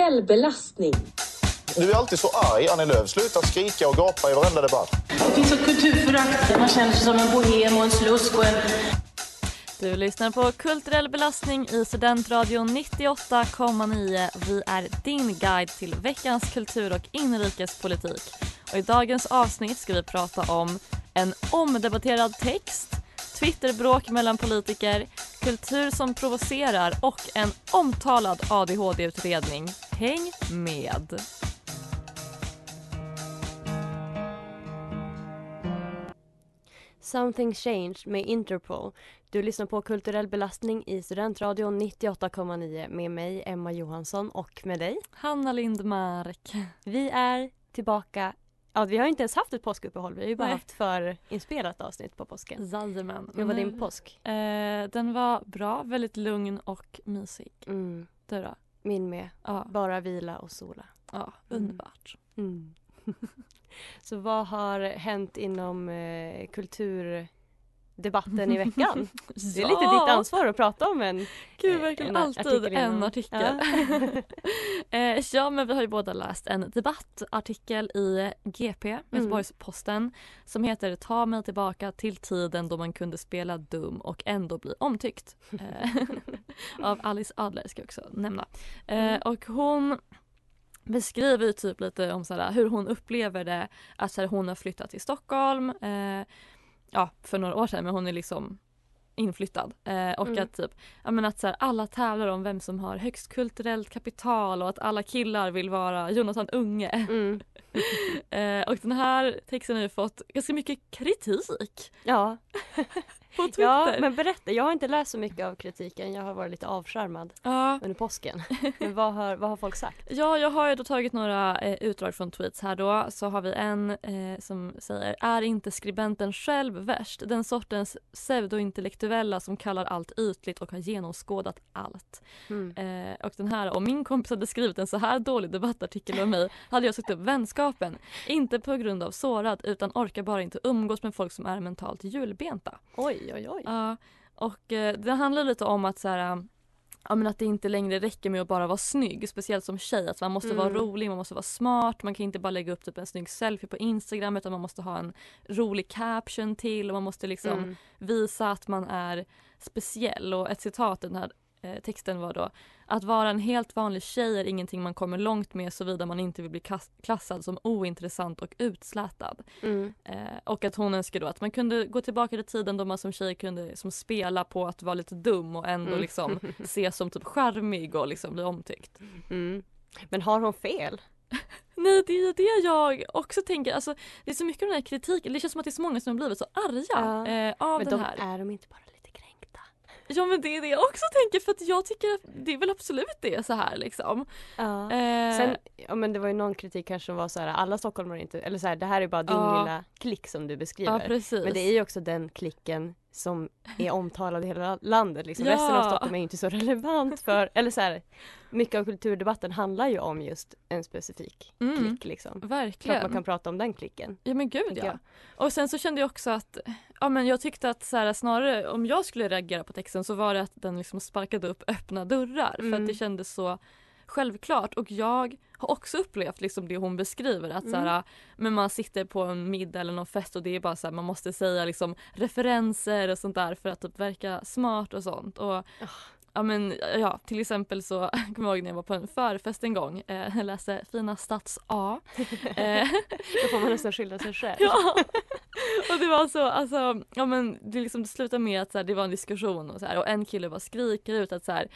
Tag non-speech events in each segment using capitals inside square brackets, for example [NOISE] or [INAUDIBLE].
Kulturell belastning. Du är alltid så arg, Annie Lööf. Sluta skrika och gapa i varenda debatt. Det finns ett kulturförakt. Man känner sig som en bohem och en slusk och en... Du lyssnar på Kulturell belastning i Studentradion 98,9. Vi är din guide till veckans kultur och inrikespolitik. Och I dagens avsnitt ska vi prata om en omdebatterad text, Twitterbråk mellan politiker, kultur som provocerar och en omtalad ADHD-utredning. Häng med! Something Changed med Interpol. Du lyssnar på Kulturell belastning i Studentradion 98,9 med mig Emma Johansson och med dig Hanna Lindmark. Vi är tillbaka Ja, vi har inte ens haft ett påskuppehåll. Vi har ju bara Nej. haft för inspelat avsnitt på påsken. Jajamän. Hur var din påsk? Eh, den var bra, väldigt lugn och mysig. Mm, Du då? min med. Ja, Bara vila och sola. ja Mm. underbart. Mm. [LAUGHS] Så vad har hänt inom eh, kulturdebatten i veckan? [LAUGHS] Det är lite ditt ansvar att prata om en Gud, verkligen en alltid artikel en artikel. [LAUGHS] eh, ja, men vi har ju båda läst en debattartikel i GP, Göteborgs-Posten, som heter Ta mig tillbaka till tiden då man kunde spela dum och ändå bli omtyckt. Eh, [LAUGHS] av Alice Adler ska jag också nämna. Eh, och hon beskriver ju typ lite om såhär, hur hon upplever det att såhär, hon har flyttat till Stockholm eh, ja, för några år sedan men hon är liksom inflyttad eh, och Mm. att typ ja, men att så här, alla tävlar om vem som har högst kulturellt kapital och att alla killar vill vara Jonathan Unge. Mm. [LAUGHS] Eh, och den här texten har ju fått ganska mycket kritik Ja. [LAUGHS] [LAUGHS] på Twitter. ja, men berätta. Jag har inte läst så mycket av kritiken. Jag har varit lite avskärmad ja. under påsken. [LAUGHS] Men vad har, vad har folk sagt? Ja, jag har ju då tagit några eh, utdrag från tweets här då. Så har vi en eh, som säger Är inte skribenten själv värst? Den sortens pseudointellektuella som kallar allt ytligt och har genomskådat allt. Mm. Eh, och den här, om min kompis hade skrivit en så här dålig debattartikel om mig hade jag sagt upp vänskapen. Inte på grund av sårad utan orkar bara inte umgås med folk som är mentalt hjulbenta. Oj, oj, oj. Ja, och eh, det handlar lite om att så här, äh, Ja men att det inte längre räcker med att bara vara snygg, speciellt som tjej. Att man måste Mm. vara rolig, man måste vara smart. Man kan inte bara lägga upp typ en snygg selfie på Instagram utan man måste ha en rolig caption till och man måste liksom Mm. visa att man är speciell. Och ett citat i den här eh, texten var då att vara en helt vanlig tjej är ingenting man kommer långt med såvida man inte vill bli klassad som ointressant och utslätad. Mm. Eh, och att hon önskar då att man kunde gå tillbaka till tiden då man som tjej kunde som spela på att vara lite dum och ändå Mm. liksom [LAUGHS] ses som typ charmig och liksom bli omtyckt. Mm. Men har hon fel? [LAUGHS] Nej det är det jag också tänker, alltså det är så mycket av den här kritiken, det känns som att det är så många som har blivit så arga Ja. eh, av Men den de, här. är de inte bara? Ja men det är det jag också tänker för att jag tycker att det är väl absolut det så här liksom. Ja. Eh, Sen, ja men det var ju någon kritik kanske som var så här, alla stockholmare inte, eller så här, det här är bara din Ja. lilla klick som du beskriver. ja precis. Men det är ju också den klicken som är omtalad i hela landet. Liksom. Ja. Resten av Stockholm är inte så relevant för, eller så här, mycket av kulturdebatten handlar ju om just en specifik Mm. klick liksom. Klart Verkligen. man kan prata om den klicken. Ja men gud ja. jag. Och sen så kände jag också att, ja men jag tyckte att så här, snarare om jag skulle reagera på texten så var det att den liksom sparkade upp öppna dörrar för Mm. att det kändes så självklart och jag har också upplevt liksom det hon beskriver att så Mm. här, men man sitter på en middag eller någon fest och det är bara så här, man måste säga liksom referenser och sånt där för att typ verka smart och sånt och Ja men ja, till exempel så [LAUGHS] kommer jag ihåg när jag var på en förfest en gång, eh, jag läste fina Stats A. [LAUGHS] Eh, Då får man nästan skylla sig själv. [LAUGHS] Ja! Och det var så, alltså, ja men det, liksom, det slutade med att så här, det var en diskussion och så här, och en kille bara skriker ut att så här,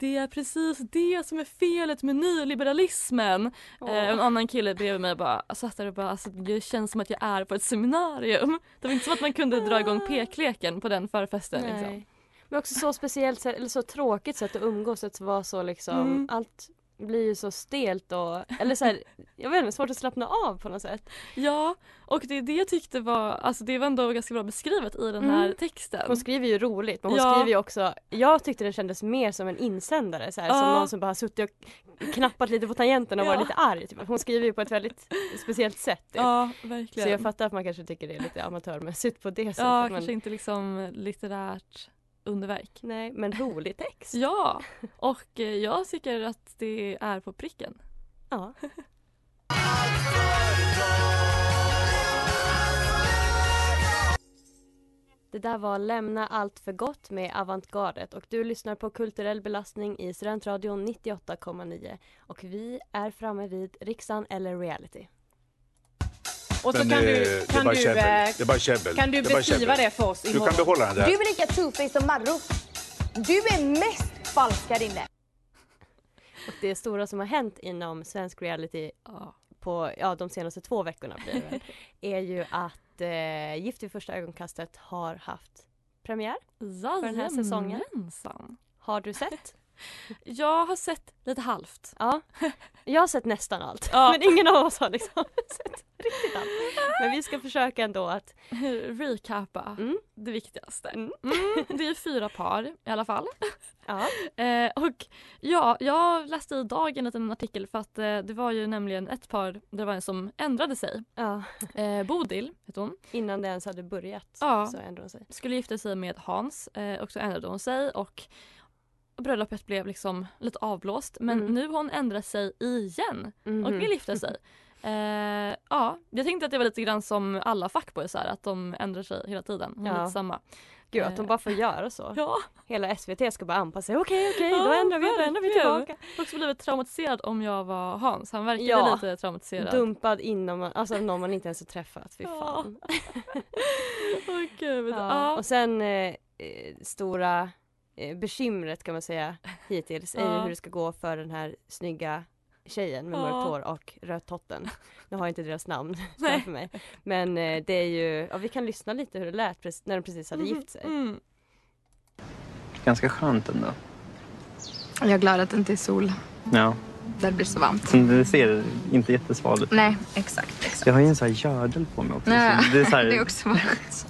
det är precis det som är felet med nyliberalismen. Eh, en annan kille bredvid mig bara satt där och bara alltså, det känns som att jag är på ett seminarium. Det var inte som att man kunde dra igång pekleken på den förfesten. Liksom. Men också så speciellt eller så tråkigt sätt att umgås, att vara så liksom, Mm. allt blir ju så stelt och, eller så här, jag vet inte, svårt att slappna av på något sätt. Ja, och det är det jag tyckte var, alltså det var ändå ganska bra beskrivet i den här Mm. texten. Hon skriver ju roligt men hon Ja. skriver ju också, jag tyckte den kändes mer som en insändare så här, som Ja. någon som bara suttit och knappat lite på tangenten och Ja. varit lite arg. Typ. Hon skriver ju på ett väldigt speciellt sätt. Typ. Ja, verkligen. Så jag fattar att man kanske tycker det är lite amatörmässigt på det sättet. Ja, men, kanske inte liksom litterärt underverk. Nej, men rolig text. Ja, och eh, jag tycker att det är på pricken. Ja. Det där var Lämna allt för gott med Avantgardet och du lyssnar på Kulturell belastning i Studentradion 98,9 och vi är framme vid riksdagen eller reality. Och så Men, kan eh, du, det är kan bara du, käbbel. eh, Det är bara käbbel. kan du Det beskriva det för oss Du kan imorgon? behålla den där. Du är lika two-faced som Marro. Du är mest falsk här inne. Och det stora som har hänt inom svensk reality på ja, de senaste två veckorna blir det [LAUGHS] är ju att eh, Gift vid första ögonkastet har haft premiär. den här säsongen. Har du sett? Jag har sett lite halvt. Ja, jag har sett nästan allt. Ja. Men ingen av oss har liksom [LAUGHS] sett riktigt allt. Men vi ska försöka ändå att... Recapa Mm. det viktigaste. Mm. Mm, det är fyra par i alla fall. Ja. [LAUGHS] Eh, och ja, jag läste idag en liten artikel för att eh, det var ju nämligen ett par, det var en som ändrade sig. ja. Eh, Bodil heter hon. Innan det ens hade börjat Ja. så ändrade hon sig. Skulle gifta sig med Hans och så ändrade hon sig och bröllopet blev liksom lite avblåst. Men Mm. nu har hon ändrat sig igen och Mhm. vill gifta sig. [LAUGHS] Eh, ja, jag tänkte att det var lite grann som alla fuckboys här, att de ändrar sig hela tiden. Hon Ja. lite samma. Gud att de Eh. bara får göra så. [LAUGHS] Ja, Hela SVT ska bara anpassa sig. Okej, okej, då Ja, ändrar vi, då ändrar vi tillbaka. jag har också blivit traumatiserad om jag var Hans. Han verkade Ja. lite traumatiserad. Dumpad inom, alltså någon man inte ens har träffat. Fy Ja. fan. [LAUGHS] Åh gud. Ja. Ja. Och sen eh, eh, stora eh, bekymret kan man säga hittills är [LAUGHS] ju hur det ska gå för den här snygga tjejen med mörkt hår och röd totten. Nu har jag inte deras namn [LAUGHS] Nej. framför mig. Men eh, det är ju, ja, vi kan lyssna lite hur det lät när de precis hade gift sig. Mm. Ganska skönt ändå. Jag är glad att det inte är sol. Ja. Där det blir så varmt. Men det ser inte jättesval ut. Nej, exakt. exakt. Jag har ju en sån här gördel på mig också. Nej, så det är, så här, [LAUGHS] det är också varmt.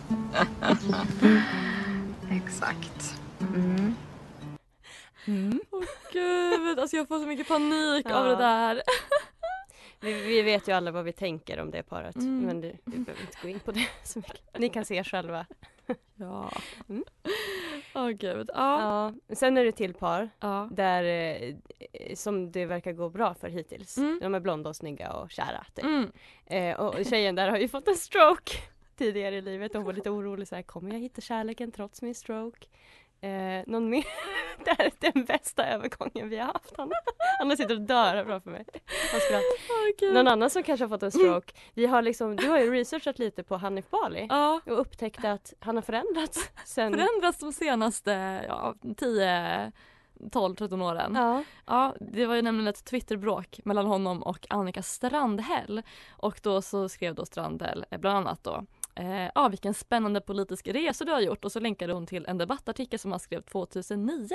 exakt. Mm. Åh gud, alltså jag får så mycket panik Ja. av det där. [LAUGHS] Vi, vi vet ju alla vad vi tänker om det paret Mm. men det, vi behöver inte gå in på det [LAUGHS] så mycket. Ni kan se själva. [LAUGHS] Ja. Mm. Åh gud. Ja. Ja. Sen är det till par ja. där eh, som det verkar gå bra för hittills. Mm. De är blonda och snygga och kära. Typ. Mm. Eh, och tjejen där har ju fått en stroke tidigare i livet. Hon var lite orolig så här, kommer jag hitta kärleken trots min stroke? Eh, någon mer? [LAUGHS] det här är den bästa övergången vi har haft. Han, han sitter och dör framför mig. Gud. Någon annan som kanske har fått en [CLEARS THROAT] stroke. Vi har liksom, du har ju researchat lite på Hanif Bali Ja. och upptäckt att han har förändrats [LAUGHS] sen... Förändrats de senaste ja, 10 12, 13 åren. Ja. Ja, det var ju nämligen ett Twitterbråk mellan honom och Annika Strandhäll. Och då så skrev då Strandhäll eh, bland annat då eh, ja, vilken spännande politisk resa du har gjort och så länkade hon till en debattartikel som han skrev 2009.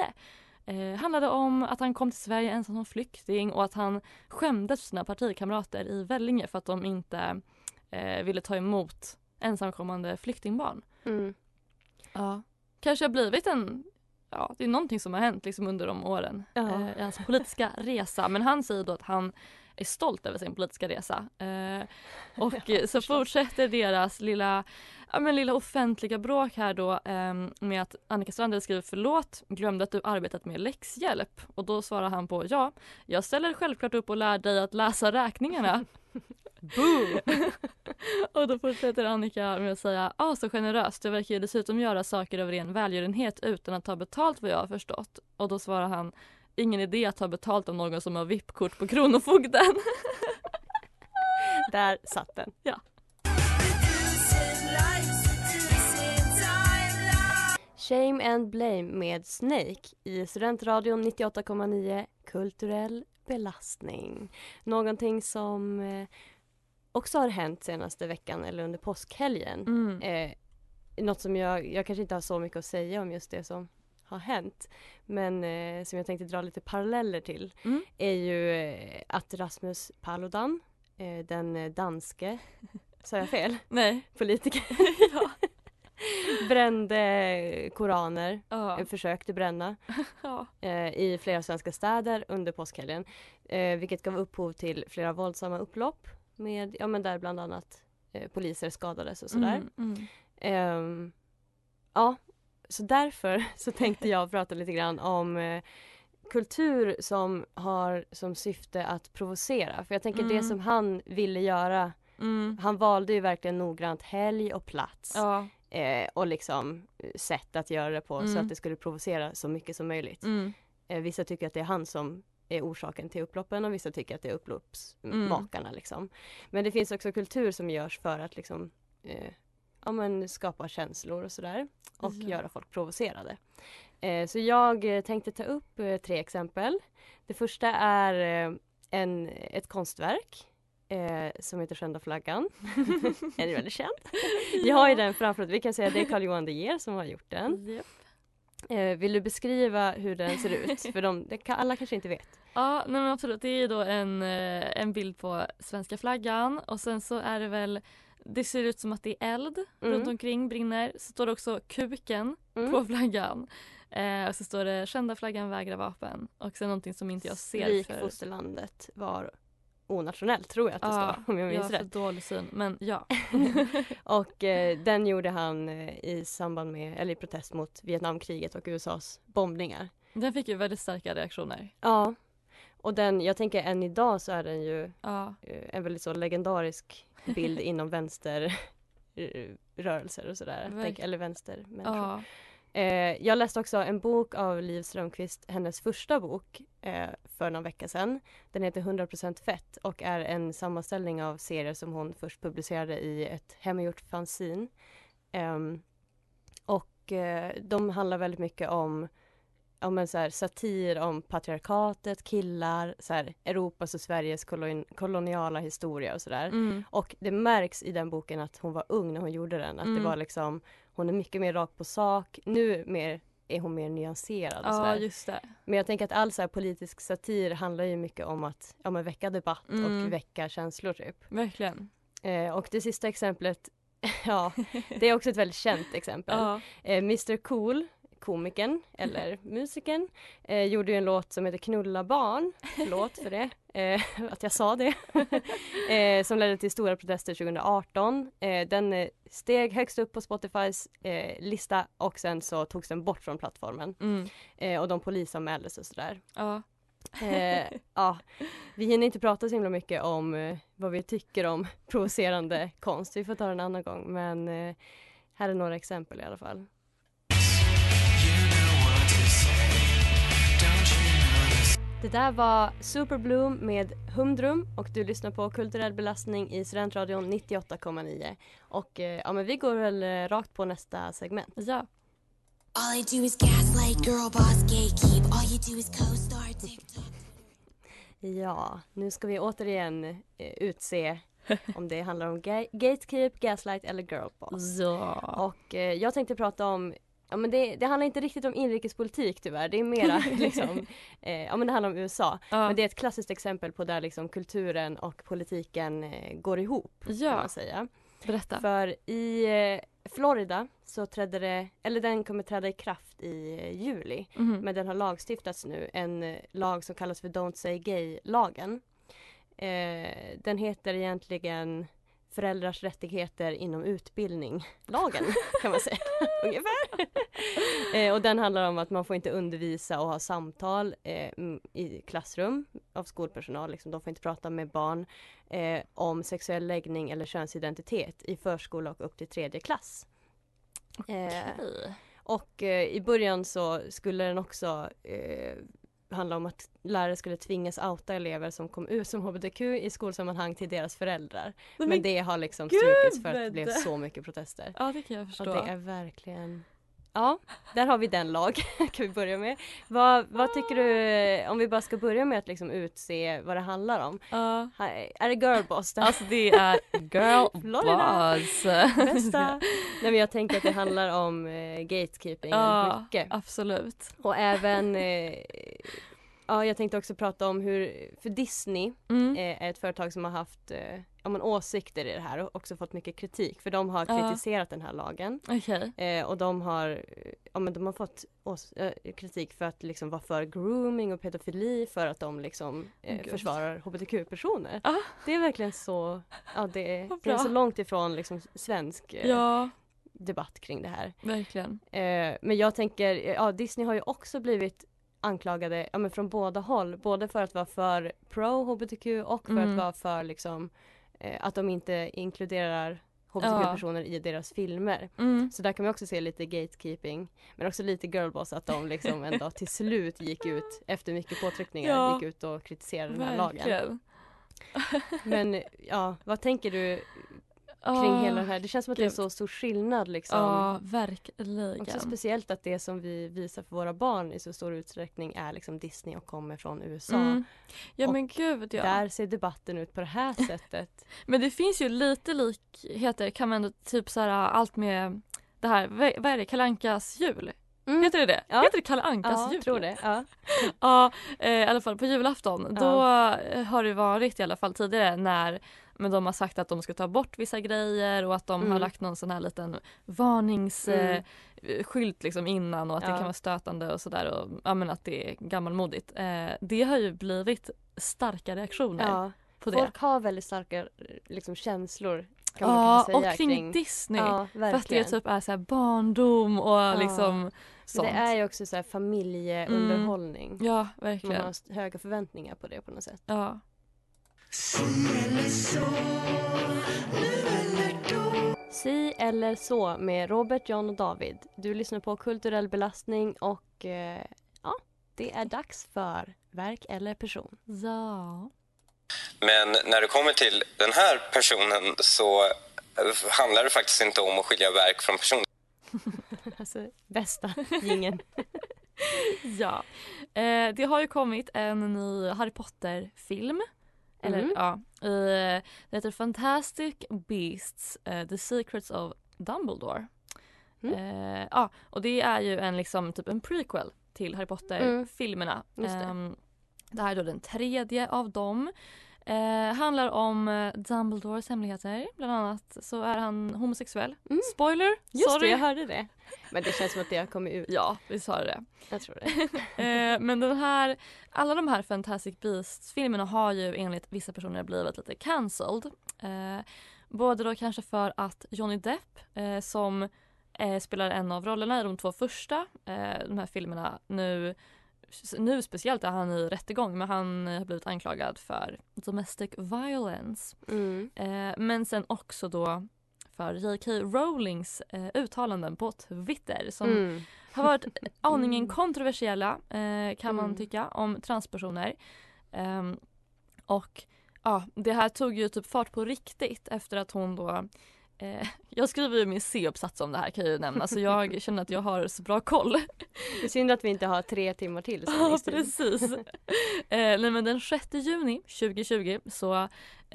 Eh, handlade om att han kom till Sverige ensam som flykting och att han skämdes för sina partikamrater i Vellinge för att de inte eh, ville ta emot ensamkommande flyktingbarn. Mm. Ja. Kanske har blivit en Ja, det är någonting som har hänt liksom under de åren Ja. eh, i hans politiska [LAUGHS] resa. Men han säger då att han är stolt över sin politiska resa. Eh, och [LAUGHS] eh, så fortsätter deras lilla, ja, men lilla offentliga bråk här då eh, med att Annika Strandhäll skriver förlåt, glömde att du arbetat med läxhjälp. Och då svarar han på ja, jag ställer självklart upp och lär dig att läsa räkningarna. [LAUGHS] Boo! [LAUGHS] och då fortsätter Annika med att säga, ah så generöst, du verkar ju dessutom göra saker av ren välgörenhet utan att ta betalt vad jag har förstått. Och då svarar han, ingen idé att ta betalt av någon som har VIP-kort på Kronofogden. [LAUGHS] Där satt den. Ja. Shame and Blame med Snake i Studentradion 98,9 Kulturell belastning. Någonting som eh, också har hänt senaste veckan eller under påskhelgen. Mm. Eh, något som jag, jag kanske inte har så mycket att säga om just det som har hänt. Men eh, som jag tänkte dra lite paralleller till Mm. är ju eh, att Rasmus Paludan, eh, den danske, sa jag fel? [LAUGHS] Nej. Politiker. [LAUGHS] ja. [LAUGHS] brände koraner, Ja. eh, försökte bränna Ja. eh, i flera svenska städer under påskhelgen. Eh, vilket gav upphov till flera våldsamma upplopp med, ja men där bland annat eh, poliser skadades och sådär. Mm, mm. Ehm, ja, så därför [LAUGHS] så tänkte jag prata lite grann om eh, kultur som har som syfte att provocera. För jag tänker det Mm. som han ville göra, Mm. han valde ju verkligen noggrant helg och plats. Ja. Eh, och liksom eh, sätt att göra det på så Mm. att det skulle provocera så mycket som möjligt. Mm. Eh, vissa tycker att det är han som är orsaken till upploppen och vissa tycker att det är upploppsmakarna. Liksom. Men det finns också kultur som görs för att liksom, eh, ja, men skapa känslor och sådär. Och Ja. göra folk provocerade. Eh, så jag eh, tänkte ta upp eh, tre exempel. Det första är eh, en, ett konstverk eh, som heter Skända flaggan. den [LAUGHS] är väldigt känd. [LAUGHS] Jag har ju den framför oss. Vi kan säga att det är Carl Johan De Geer som har gjort den. Japp. Eh, vill du beskriva hur den ser ut? För de, kan, alla kanske inte vet. Ja, nej men absolut. Det är då en, eh, en bild på svenska flaggan och sen så är det väl det ser ut som att det är eld Mm. runt omkring, brinner. Så står det också kuken Mm. på flaggan. Eh, och så står det kända flaggan vägrar vapen. Och sen någonting som inte jag ser Svik för... fosterlandet var onationellt tror jag att det Ja, står om jag jag minns har för rätt. dålig syn. Men ja. [LAUGHS] Och eh, den gjorde han eh, i samband med, eller i protest mot Vietnamkriget och USAs bombningar. Den fick ju väldigt starka reaktioner. Ja. Och den, jag tänker än idag så är den ju Ja. eh, en väldigt så legendarisk bild [LAUGHS] inom vänsterrörelser och sådär. Tänk, eller vänstermänniskor. Ja. Eh, jag läste också en bok av Liv Strömquist, hennes första bok, eh, för någon vecka sedan. Den heter 100% fett och är en sammanställning av serier som hon först publicerade i ett hemmagjort fanzine. Ehm, och eh, de handlar väldigt mycket om ja, men så här, satir om patriarkatet, killar, så här, Europas och Sveriges kolon koloniala historia och sådär. Mm. Och det märks i den boken att hon var ung när hon gjorde den. Att Mm. det var liksom, hon är mycket mer rakt på sak. Nu mer, är hon mer nyanserad Ja, sådär. just det. Men jag tänker att all så politisk satir handlar ju mycket om att ja, men väcka debatt Mm. och väcka känslor typ. Verkligen. Eh, och det sista exemplet, [LAUGHS] ja, [LAUGHS] det är också ett väldigt känt exempel. Ja. Eh, Mr Cool, komikern eller [LAUGHS] musikern, eh, gjorde ju en låt som heter Knulla barn. Förlåt för det, eh, [LAUGHS] att jag sa det. [LAUGHS] eh, som ledde till stora protester 2018. Eh, den eh, steg högst upp på Spotifys eh, lista och sen så togs den bort från plattformen. Mm. Eh, och de polisanmäldes och sådär. Ja. [LAUGHS] Ja, vi hinner inte prata så himla mycket om vad vi tycker om provocerande konst. Vi får ta det en annan gång. Men här är några exempel i alla fall. Det där var Superbloom med Humdrum och du lyssnar på Kulturell belastning i Studentradion 98,9. Och eh, ja, men vi går väl eh, rakt på nästa segment. Ja. All I do is gaslight, girl boss, gatekeep. All you do is co-star, TikTok. Ja, nu ska vi återigen eh, utse om det handlar om ga- gatekeep, gaslight eller girlboss. Ja. Och eh, jag tänkte prata om Ja, men det, det handlar inte riktigt om inrikespolitik tyvärr. Det är mera [LAUGHS] liksom, eh, ja men det handlar om USA. Ja. Men det är ett klassiskt exempel på där liksom kulturen och politiken eh, går ihop. Ja. Kan man säga. Berätta. För i eh, Florida så trädde det, eller den kommer träda i kraft i eh, juli. Mhm. Men den har lagstiftats nu, en eh, lag som kallas för Don't Say Gay-lagen. Eh, den heter egentligen Föräldrars rättigheter inom utbildning-lagen kan man säga [LAUGHS] ungefär. eh, och den handlar om att man får inte undervisa och ha samtal eh, i klassrum av skolpersonal. Liksom, de får inte prata med barn eh, om sexuell läggning eller könsidentitet i förskola och upp till tredje klass. Eh, och eh, i början så skulle den också eh, handla om att lärare skulle tvingas outa elever som kom ut som hbtq i skolsammanhang till deras föräldrar. Men Men det har liksom gud, strukits för att det blev så mycket protester. Ja, det kan jag förstå. Och det är verkligen Ja, där har vi den lag [LAUGHS] kan vi börja med. Vad, vad tycker du, om vi bara ska börja med att liksom utse vad det handlar om. Ha- Är det girlboss? där? Alltså det är girl [LAUGHS] Florida. boss. Bästa. Nej men jag tänker att det handlar om eh, gatekeeping Ja, mycket. absolut. Och även eh, Ja jag tänkte också prata om hur, för Disney Mm. eh, är ett företag som har haft eh, ja, men åsikter i det här och också fått mycket kritik för de har kritiserat den här lagen. Okej. Eh, och de har, ja, men de har fått eh, kritik för att liksom vara för grooming och pedofili för att de liksom eh, Gud. försvarar hbtq-personer. Ah. Det är verkligen så, ja det är, det är så långt ifrån liksom svensk eh, Ja, debatt kring det här. verkligen. Eh, men jag tänker, ja Disney har ju också blivit anklagade ja, men från båda håll. Både för att vara för pro hbtq och för Mm. att vara för liksom eh, att de inte inkluderar hbtq-personer i deras filmer. Mm. Så där kan man också se lite gatekeeping. Men också lite girlboss att de liksom ändå till slut gick ut [LAUGHS] efter mycket påtryckningar Ja. gick ut och kritiserade den här lagen. Men [LAUGHS] ja, vad tänker du kring Ah, hela det här? Det känns som att det är gud. så stor skillnad liksom. Ja, verkligen. Också speciellt att det som vi visar för våra barn i så stor utsträckning är liksom Disney och kommer från USA. Mm. Ja Och men gud ja. Där ser debatten ut på det här [LAUGHS] sättet. Men det finns ju lite likheter kan man ändå typ så här allt med det här, vad är det, Kalankas jul? Heter det det? Ja. Heter det Kalle Ankas Ja, jul? tror det. Ja. [LAUGHS] Ja, eh, i alla fall på julafton. Ja. Då eh, har det varit i alla fall tidigare när men de har sagt att de ska ta bort vissa grejer och att de Mm. har lagt någon sån här liten varningsskylt Mm. eh, liksom innan och att det Ja. kan vara stötande och sådär och ja, men att det är gammalmodigt. Eh, det har ju blivit starka reaktioner Ja. på det. Folk har väldigt starka liksom, känslor Ja, och kring, Disney. Ja, för att det typ är så här barndom och liksom sånt. Det är ju också så här familjeunderhållning. Mm. Ja, Man verkligen. har st- höga förväntningar på det på något sätt. Ja. Si eller så med Robert, John och David. Du lyssnar på Kulturell belastning och eh, ja, det är dags för verk eller person. Ja. Men när det kommer till den här personen så eh, handlar det faktiskt inte om att skilja verk från person. [LAUGHS] alltså bästa gingen. [LAUGHS] ja. Eh, det har ju kommit en ny Harry Potter-film. Eller Mm. ja, i, det heter Fantastic Beasts, eh, The Secrets of Dumbledore. Mm. Eh, ja, och det är ju en liksom typ en prequel till Harry Potter-filmerna. Just det. Ehm, det här är då den tredje av dem. Eh, handlar om eh, Dumbledores hemligheter. Bland annat så är han homosexuell. Spoiler! Mm. Just sorry. det, jag hörde det. [LAUGHS] Men det känns som att det har kommit ut. Ja, vi sa det. Jag tror det. [LAUGHS] Eh, men den här, alla de här Fantastic Beasts-filmerna har ju enligt vissa personer blivit lite cancelled. Eh, både då kanske för att Johnny Depp eh, som eh, spelar en av rollerna i de två första de här filmerna nu nu speciellt är han i rättegång men han eh, har blivit anklagad för domestic violence. Mm. Eh, men sen också då för J.K. Rowlings eh, uttalanden på Twitter som Mm. har varit [LAUGHS] aningen kontroversiella eh, kan man Mm. tycka om transpersoner. Ehm, och ja, det här tog ju typ fart på riktigt efter att hon då eh, jag skriver ju min C-uppsats om det här kan jag ju nämna så jag [LAUGHS] känner att jag har så bra koll. Det är synd att vi inte har tre timmar till [LAUGHS] Ja precis. eh, nej, men den 6 juni 2020 så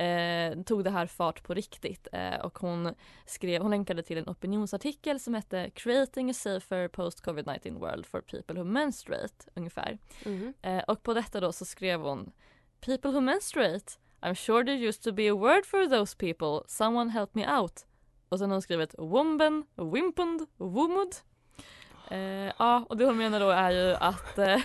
eh, tog det här fart på riktigt eh, och hon skrev, hon länkade till en opinionsartikel som hette Creating a safer post covid-19 world for people who menstruate ungefär. Mhm. Eh, och på detta då så skrev hon People who menstruate I'm sure there used to be a word for those people. Someone help me out. Och sen har hon skrivit womben, wimpund, womud. Eh, ja, och det hon menar då är ju att eh,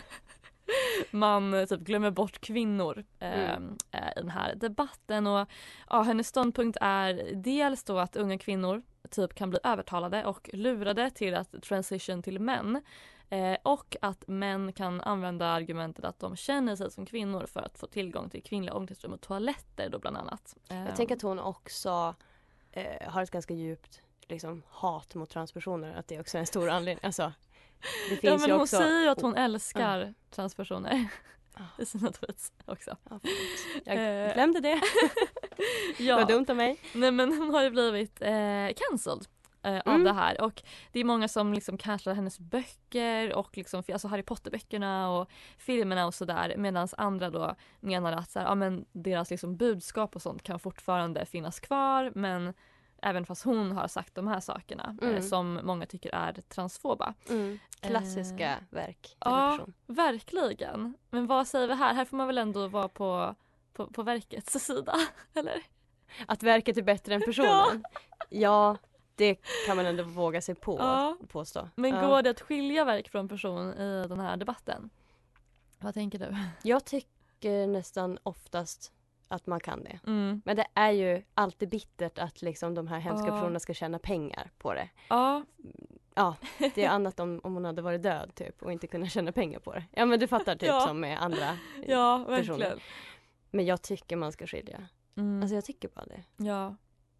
[LAUGHS] man typ glömmer bort kvinnor eh, Mm. eh, i den här debatten. Och ja, hennes ståndpunkt är dels då att unga kvinnor typ kan bli övertalade och lurade till att transition till män. Eh, och att män kan använda argumentet att de känner sig som kvinnor för att få tillgång till kvinnliga omklädningsrum och toaletter då bland annat. Jag tänker att hon också eh, har ett ganska djupt liksom, hat mot transpersoner. Att det också är en stor anledning. Alltså, det finns ja men ju hon också... säger ju att hon älskar transpersoner Ah. [LAUGHS] i sina tweets också. Ja. Jag Eh, glömde det. [LAUGHS] ja. Vad dumt av mig. Nej men hon har ju blivit eh, cancelled eh, av Mm. det här och det är många som liksom cancelar hennes böcker och liksom, alltså Harry Potter-böckerna och filmerna och sådär medan andra då menar att så här, ja, men deras liksom budskap och sånt kan fortfarande finnas kvar men även fast hon har sagt de här sakerna eh, Mm. som många tycker är transfoba. Mm. Klassiska Eh, verk. Ja, person. verkligen. Men vad säger vi här? Här får man väl ändå vara på, på, på verkets [LAUGHS] sida, eller? Att verket är bättre än [LAUGHS] personen? ja. Det kan man ändå våga sig på Ja. påstå. Men går det att skilja verk från person i den här debatten? Vad tänker du? Jag tycker nästan oftast att man kan det. Mm. Men det är ju alltid bittert att liksom de här hemska Ja. personerna ska tjäna pengar på det. Ja, Ja, det är annat om, om hon hade varit död typ och inte kunnat tjäna pengar på det. Ja men du fattar typ Ja. som med andra ja personer. verkligen. Men jag tycker man ska skilja. Mm. Alltså jag tycker bara det. ja.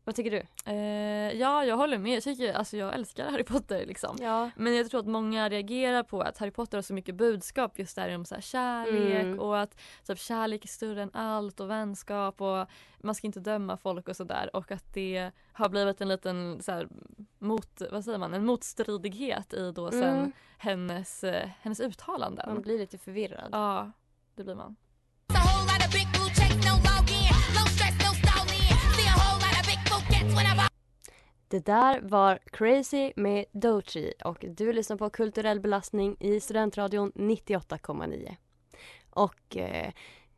Vad tycker du? Eh, ja, jag håller med. Jag, tycker, alltså, jag älskar Harry Potter. Liksom. Ja. Men jag tror att många reagerar på att Harry Potter har så mycket budskap just där om så här kärlek Mm. och att typ, kärlek är större än allt och vänskap och man ska inte döma folk och sådär och att det har blivit en liten så här, mot, vad säger man, en motstridighet i då sen Mm. hennes, eh, hennes uttalanden. Man blir lite förvirrad. Ja, det blir man. A Det där var Crazy med Dochi och du lyssnar på Kulturell belastning i Studentradion 98,9. Och eh,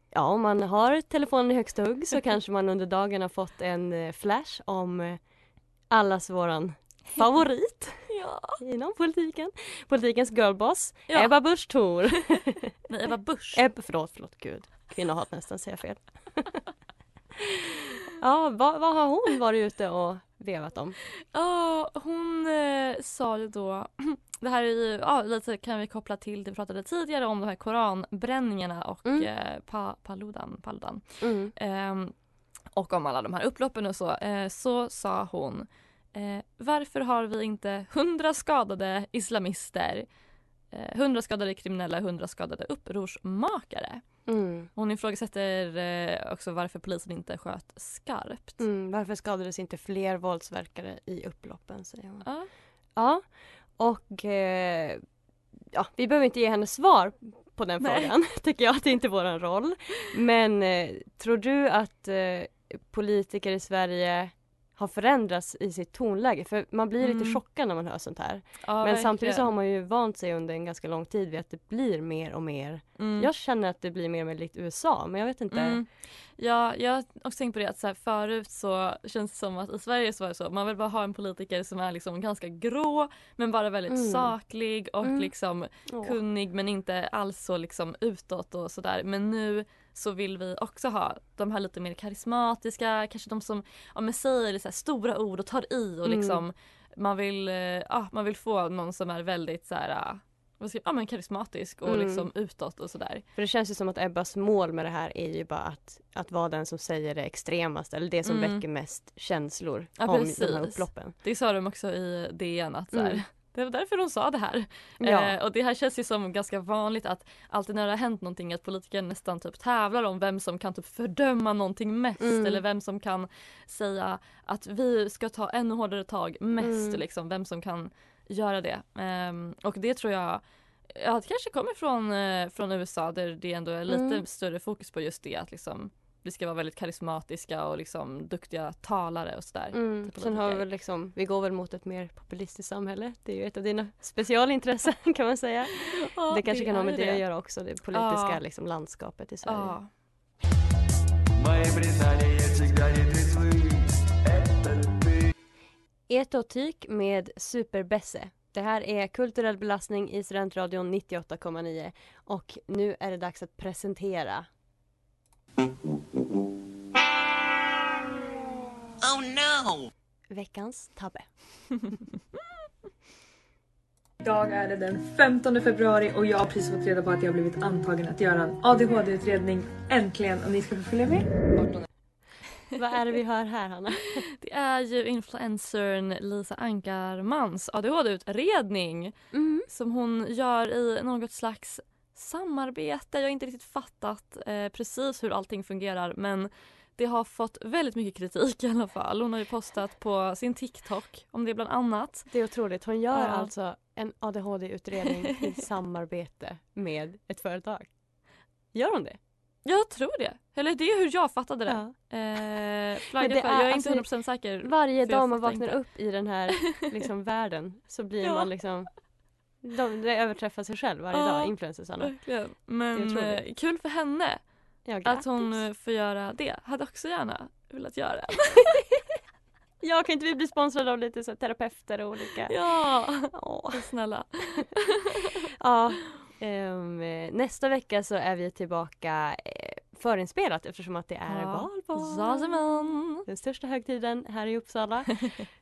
ja, om man har telefonen i högsta hugg så [LAUGHS] kanske man under dagen har fått en eh, flash om eh, allas våran favorit [LAUGHS] Ja. inom politiken. Politikens girlboss, Ja. Ebba Busch Thor. [LAUGHS] Nej, Ebba Busch. Ebba, förlåt, förlåt, gud. Kvinnohat nästan, säger jag fel. Ja, vad, vad har hon varit ute och vevat om? Ja, hon eh, sa ju då [CLEARS THROAT] det här är ju, ja, lite kan vi koppla till det vi pratade tidigare om de här koranbränningarna och Mm. eh, pa, Paludan, Paludan. Mm. Ehm, och om alla de här upploppen och så. Eh, så sa hon eh, varför har vi inte hundra skadade islamister eh, hundra skadade kriminella, hundra skadade upprorsmakare. Mm. Hon ifrågasätter eh, också varför polisen inte sköt skarpt. Mm, varför skadades inte fler våldsverkare i upploppen, säger hon. Ja. Ja, och eh, ja, vi behöver inte ge henne svar på den Nej. frågan, [LAUGHS] tycker jag. Det är inte våran roll. Men eh, tror du att eh, politiker i Sverige har förändrats i sitt tonläge? För man blir lite Mm. chockad när man hör sånt här. Ja, Men samtidigt så verkligen. har man ju vant sig under en ganska lång tid vid att det blir mer och mer. Mm. Jag känner att det blir mer och mer likt USA, men jag vet inte. Mm. Ja, jag har också tänkt på det att så här, förut så känns det som att i Sverige så var det så man vill bara ha en politiker som är liksom ganska grå men bara väldigt Mm. saklig och Mm. liksom kunnig men inte alls så liksom utåt och sådär. Men nu så vill vi också ha de här lite mer karismatiska, kanske de som ja, men säger så stora ord och tar i och Mm. liksom man vill, eh, ja, man vill få någon som är väldigt så här, ska, ja, men karismatisk och Mm. liksom utåt och sådär. För det känns ju som att Ebbas mål med det här är ju bara att, att vara den som säger det extremaste eller det som Mm. väcker mest känslor Ja, om de precis. här upploppen. Det sa de också i DN att så här, Mm. Det var därför de sa det här. Ja. Eh, och det här känns ju som ganska vanligt att alltid när det har hänt någonting att politiker nästan typ tävlar om vem som kan typ fördöma någonting mest Mm. eller vem som kan säga att vi ska ta ännu hårdare tag mest Mm. liksom, vem som kan göra det. Ehm, och det tror jag Ja, det kanske kommer från, eh, från USA där det ändå är lite Mm. större fokus på just det att liksom vi ska vara väldigt karismatiska och liksom duktiga talare och sådär. Mm. Sen har vi väl liksom, vi går väl mot ett mer populistiskt samhälle. Det är ju ett av dina specialintressen [LAUGHS] kan man säga. Ja, det kanske kan ha med det, att göra också, det politiska Ja. liksom, landskapet i Sverige. Ja. Etotik med Superbesse. Det här är kulturell belastning i Studentradion 98,9 och nu är det dags att presentera Oh no! veckans tabbe. [LAUGHS] Idag är det den 15 februari och jag har precis fått reda på att jag har blivit antagen att göra en ADHD-utredning. Äntligen! Och ni ska få följa med. [LAUGHS] Vad är det vi hör här Hanna? [LAUGHS] Det är ju influencern Lisa Ankarmans ADHD-utredning Mm. som hon gör i något slags samarbete. Jag har inte riktigt fattat eh, precis hur allting fungerar men det har fått väldigt mycket kritik i alla fall. Hon har ju postat på sin TikTok om det bland annat. Det är otroligt. Hon gör Ja. alltså en ADHD-utredning [LAUGHS] i samarbete med ett företag. Gör hon det? Jag tror det. Eller det är hur jag fattade det. Ja. Eh, flagga det för, är jag är alltså- inte 100% säker. Varje dag man vaknar upp i den här liksom, [LAUGHS] världen så blir Ja. man liksom de, de överträffar sig själv varje Ja, dag, influencersarna. Verkligen. Men eh, kul för henne Ja, att hon eh, får göra det. Hade också gärna velat göra det. [LAUGHS] Ja, kan inte vi bli sponsrade av lite så terapeuter och olika? Ja, [LAUGHS] Åh. snälla. [LAUGHS] Ja, eh, nästa vecka så är vi tillbaka eh, förinspelat eftersom att det är Ja. valborg. Jajamän. Den största högtiden här i Uppsala.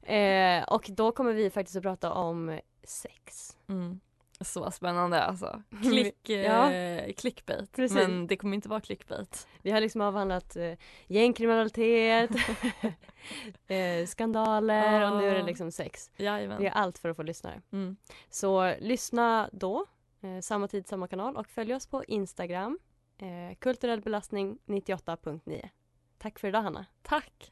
eh, och då kommer vi faktiskt att prata om sex. Mm. Så spännande alltså. Klick, Ja. eh, clickbait. Precis. Men det kommer inte vara clickbait. Vi har liksom avhandlat eh, gängkriminalitet, [LAUGHS] eh, skandaler och nu är det Ja. liksom sex. Jajamän. Det är allt för att få lyssnare. Mm. Så lyssna då, eh, samma tid, samma kanal och följ oss på Instagram, eh, kulturell belastning 98.9. Tack för idag Hanna. Tack.